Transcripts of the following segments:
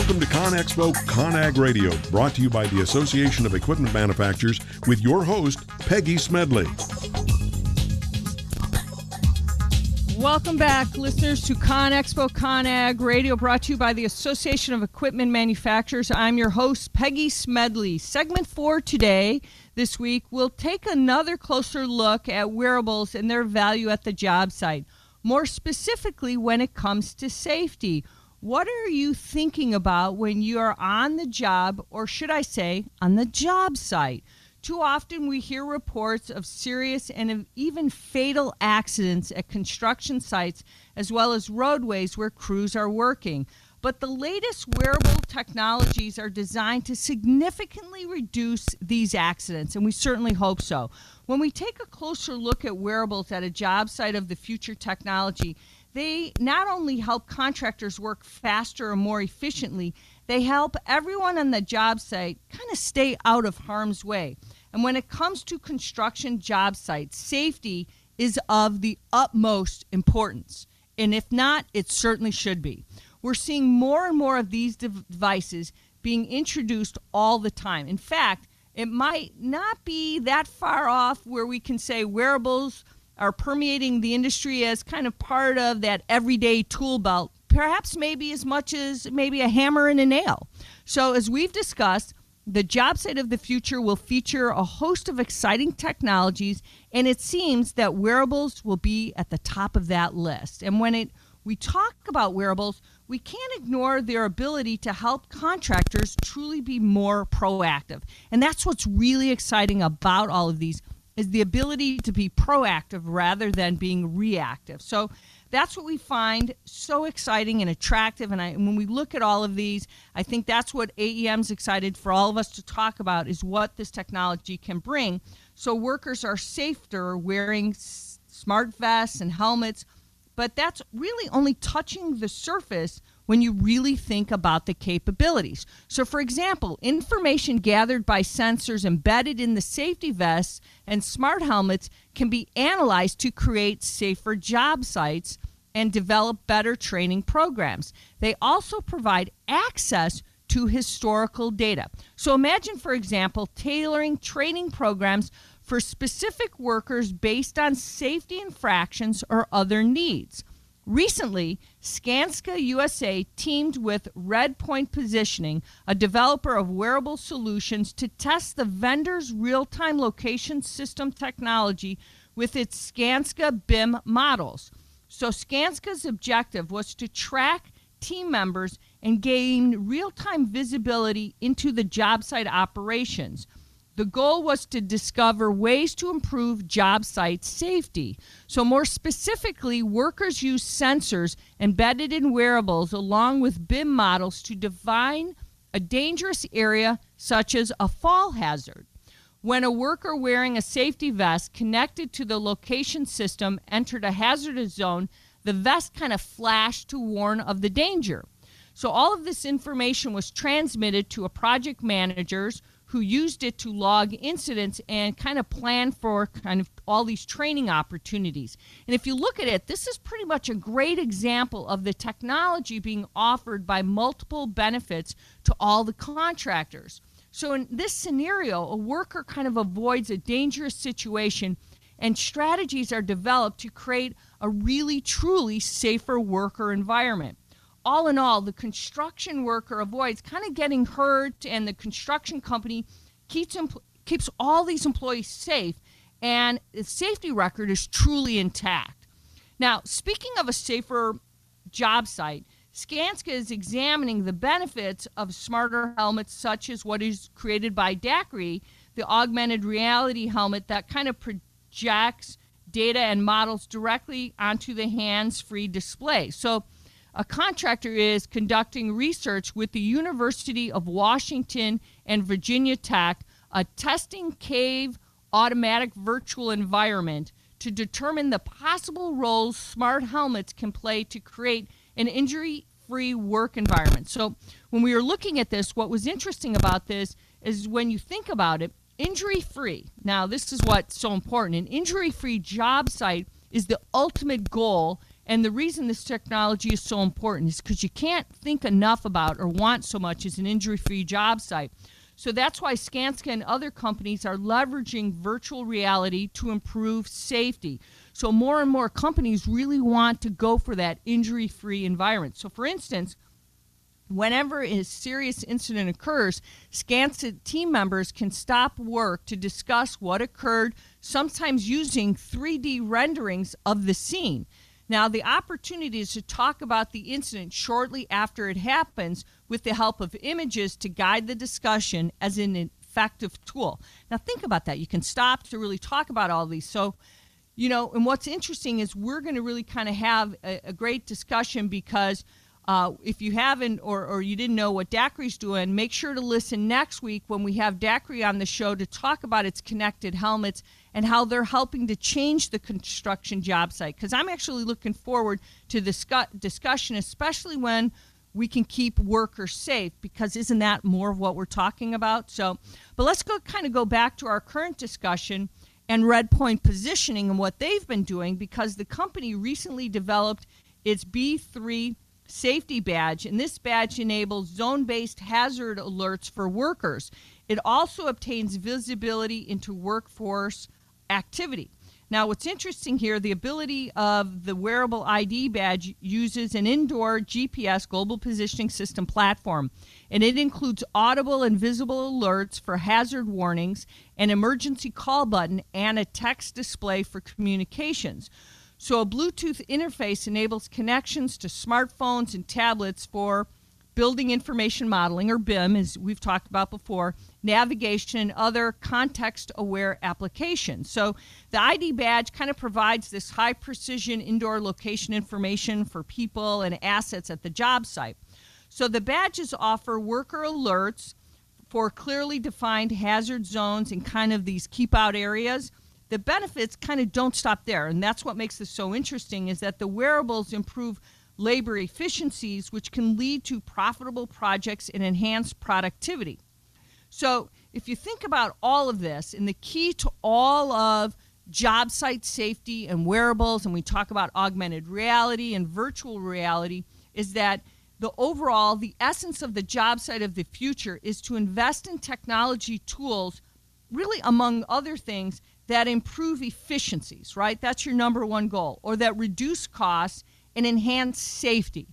Welcome to ConExpo ConAg Radio, brought to you by the Association of Equipment Manufacturers with your host, Peggy Smedley. Welcome back, listeners, to ConExpo ConAg Radio, brought to you by the Association of Equipment Manufacturers. I'm your host, Peggy Smedley. Segment four today, this week, we'll take another closer look at wearables and their value at the job site. More specifically, when it comes to safety. What are you thinking about when you are on the job, or should I say, on the job site? Too often we hear reports of serious and even fatal accidents at construction sites as well as roadways where crews are working. But the latest wearable technologies are designed to significantly reduce these accidents, and we certainly hope so. When we take a closer look at wearables at a job site of the future technology, they not only help contractors work faster and more efficiently, they help everyone on the job site kind of stay out of harm's way. And when it comes to construction job sites, safety is of the utmost importance. And if not, it certainly should be. We're seeing more and more of these devices being introduced all the time. In fact, it might not be that far off where we can say wearables are permeating the industry as kind of part of that everyday tool belt, perhaps maybe as much as maybe a hammer and a nail. So, as we've discussed, the job site of the future will feature a host of exciting technologies, and it seems that wearables will be at the top of that list. And when it we talk about wearables, we can't ignore their ability to help contractors truly be more proactive. And that's what's really exciting about all of these is the ability to be proactive rather than being reactive. So that's what we find so exciting and attractive. And, I, when we look at all of these, I think that's what AEM's excited for all of us to talk about is what this technology can bring. So workers are safer wearing s- smart vests and helmets, but that's really only touching the surface when you really think about the capabilities. So, for example, information gathered by sensors embedded in the safety vests and smart helmets can be analyzed to create safer job sites and develop better training programs. They also provide access to historical data. So, imagine, for example, tailoring training programs for specific workers based on safety infractions or other needs. Recently, Skanska USA teamed with Redpoint Positioning, a developer of wearable solutions, to test the vendor's real time location system technology with its Skanska BIM models. So, Skanska's objective was to track team members and gain real time visibility into the job site operations. The goal was to discover ways to improve job site safety. So, more specifically, workers use sensors embedded in wearables along with BIM models to define a dangerous area such as a fall hazard. When a worker wearing a safety vest connected to the location system entered a hazardous zone, the vest kind of flashed to warn of the danger. So, all of this information was transmitted to a project managers who used it to log incidents and kind of plan for kind of all these training opportunities. And if you look at it, this is pretty much a great example of the technology being offered by multiple benefits to all the contractors. So in this scenario, a worker kind of avoids a dangerous situation and strategies are developed to create a really truly safer worker environment all in all, the construction worker avoids kind of getting hurt, and the construction company keeps keeps all these employees safe, and the safety record is truly intact. Now, speaking of a safer job site, Skanska is examining the benefits of smarter helmets, such as what is created by DAQRI, the augmented reality helmet that kind of projects data and models directly onto the hands free display. So, a contractor is conducting research with the University of Washington and Virginia Tech, a testing cave automatic virtual environment to determine the possible roles smart helmets can play to create an injury free work environment. So, when we were looking at this, what was interesting about this is when you think about it, injury free. Now, this is what's so important. An injury free job site is the ultimate goal And the reason this technology is so important is because you can't think enough about or want so much as an injury free job site. So that's why Skanska and other companies are leveraging virtual reality to improve safety. So more and more companies really want to go for that injury free environment. So, for instance, whenever a serious incident occurs, Skanska team members can stop work to discuss what occurred, sometimes using 3D renderings of the scene. Now, the opportunity is to talk about the incident shortly after it happens with the help of images to guide the discussion as an effective tool. Now, think about that. You can stop to really talk about all these. So, you know, and what's interesting is we're going to really kind of have a, a great discussion because uh, if you haven't or, or you didn't know what DAQRI's doing, make sure to listen next week when we have DAQRI on the show to talk about its connected helmets and how they're helping to change the construction job site. Because I'm actually looking forward to this discussion, especially when we can keep workers safe because isn't that more of what we're talking about so but let's go kind of go back to our current discussion and redpoint positioning and what they've been doing because the company recently developed its b3 safety badge, and this badge enables zone based hazard alerts for workers. It also obtains visibility into workforce activity. Now, what's interesting here, the ability of the wearable ID badge uses an indoor GPS global positioning system platform, and it includes audible and visible alerts for hazard warnings, an emergency call button, and a text display for communications. So, a Bluetooth interface enables connections to smartphones and tablets for building information modeling, or BIM, as we've talked about before, navigation, and other context aware applications. So, the ID badge kind of provides this high precision indoor location information for people and assets at the job site. So, the badges offer worker alerts for clearly defined hazard zones and kind of these keep out areas the benefits kind of don't stop there and that's what makes this so interesting is that the wearables improve labor efficiencies which can lead to profitable projects and enhanced productivity. So if you think about all of this and the key to all of job site safety and wearables and we talk about augmented reality and virtual reality is that the overall the essence of the job site of the future is to invest in technology tools really among other things that improve efficiencies, right? That's your number one goal, or that reduce costs and enhance safety.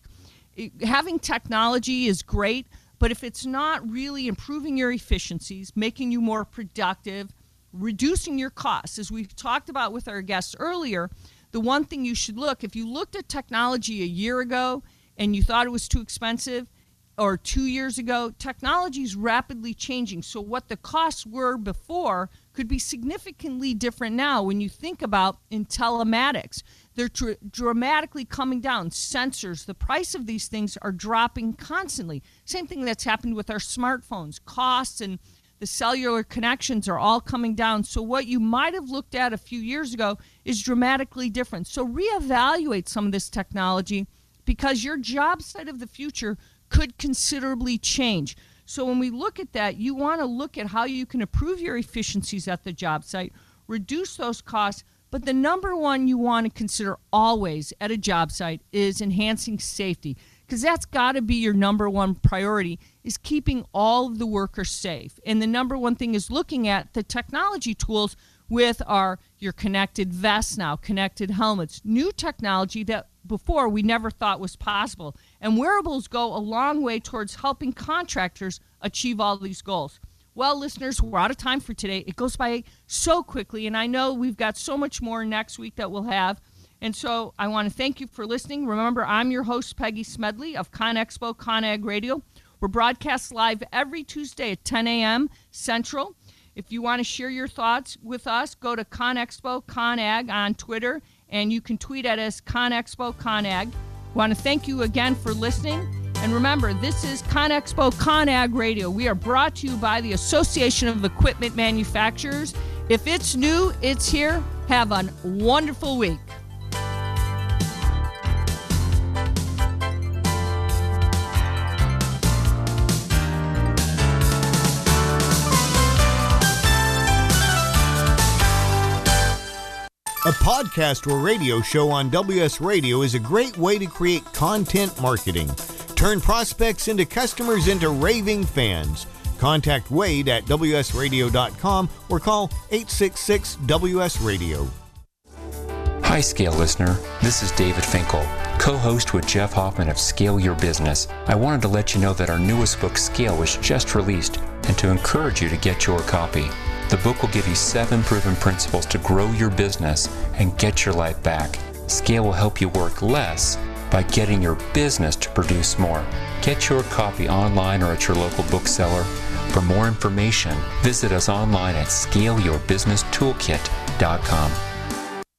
Eh, having technology is great, but if it's not really improving your efficiencies, making you more productive, reducing your costs, as we've talked about with our guests earlier, the one thing you should look if you looked at technology a year ago and you thought it was too expensive, or two years ago, technology is rapidly changing. So, what the costs were before could be significantly different now when you think about in telematics. They're dr- dramatically coming down. Sensors, the price of these things are dropping constantly. Same thing that's happened with our smartphones. Costs and the cellular connections are all coming down. So, what you might have looked at a few years ago is dramatically different. So, reevaluate some of this technology because your job site of the future could considerably change. So when we look at that, you want to look at how you can improve your efficiencies at the job site, reduce those costs, but the number one you want to consider always at a job site is enhancing safety because that's got to be your number one priority is keeping all of the workers safe. And the number one thing is looking at the technology tools with our your connected vests now, connected helmets, new technology that before we never thought was possible. And wearables go a long way towards helping contractors achieve all these goals. Well, listeners, we're out of time for today. It goes by so quickly, and I know we've got so much more next week that we'll have. And so I want to thank you for listening. Remember, I'm your host, Peggy Smedley of ConExpo ConAg Radio. We're broadcast live every Tuesday at 10 a.m. Central. If you want to share your thoughts with us, go to ConExpo ConAg on Twitter and you can tweet at us ConExpo ConAg. Want to thank you again for listening. And remember, this is ConExpo ConAg Radio. We are brought to you by the Association of Equipment Manufacturers. If it's new, it's here. Have a wonderful week. A podcast or radio show on WS Radio is a great way to create content marketing. Turn prospects into customers into raving fans. Contact Wade at WSRadio.com or call 866 WS Radio. Hi, Scale listener. This is David Finkel, co host with Jeff Hoffman of Scale Your Business. I wanted to let you know that our newest book, Scale, was just released and to encourage you to get your copy. The book will give you seven proven principles to grow your business and get your life back. Scale will help you work less by getting your business to produce more. Get your copy online or at your local bookseller. For more information, visit us online at scaleyourbusinesstoolkit.com.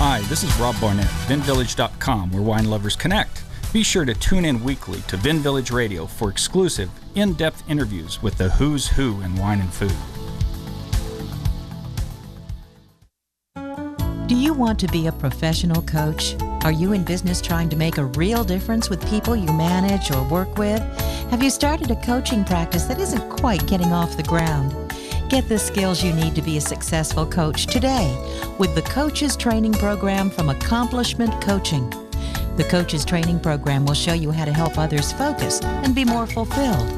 Hi, this is Rob Barnett, VinVillage.com, where wine lovers connect. Be sure to tune in weekly to Vin Village Radio for exclusive, in depth interviews with the who's who in wine and food. Do you want to be a professional coach? Are you in business trying to make a real difference with people you manage or work with? Have you started a coaching practice that isn't quite getting off the ground? Get the skills you need to be a successful coach today with the Coaches Training Program from Accomplishment Coaching. The Coaches Training Program will show you how to help others focus and be more fulfilled.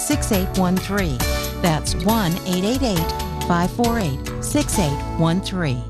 6813. That's 1 888 548 6813.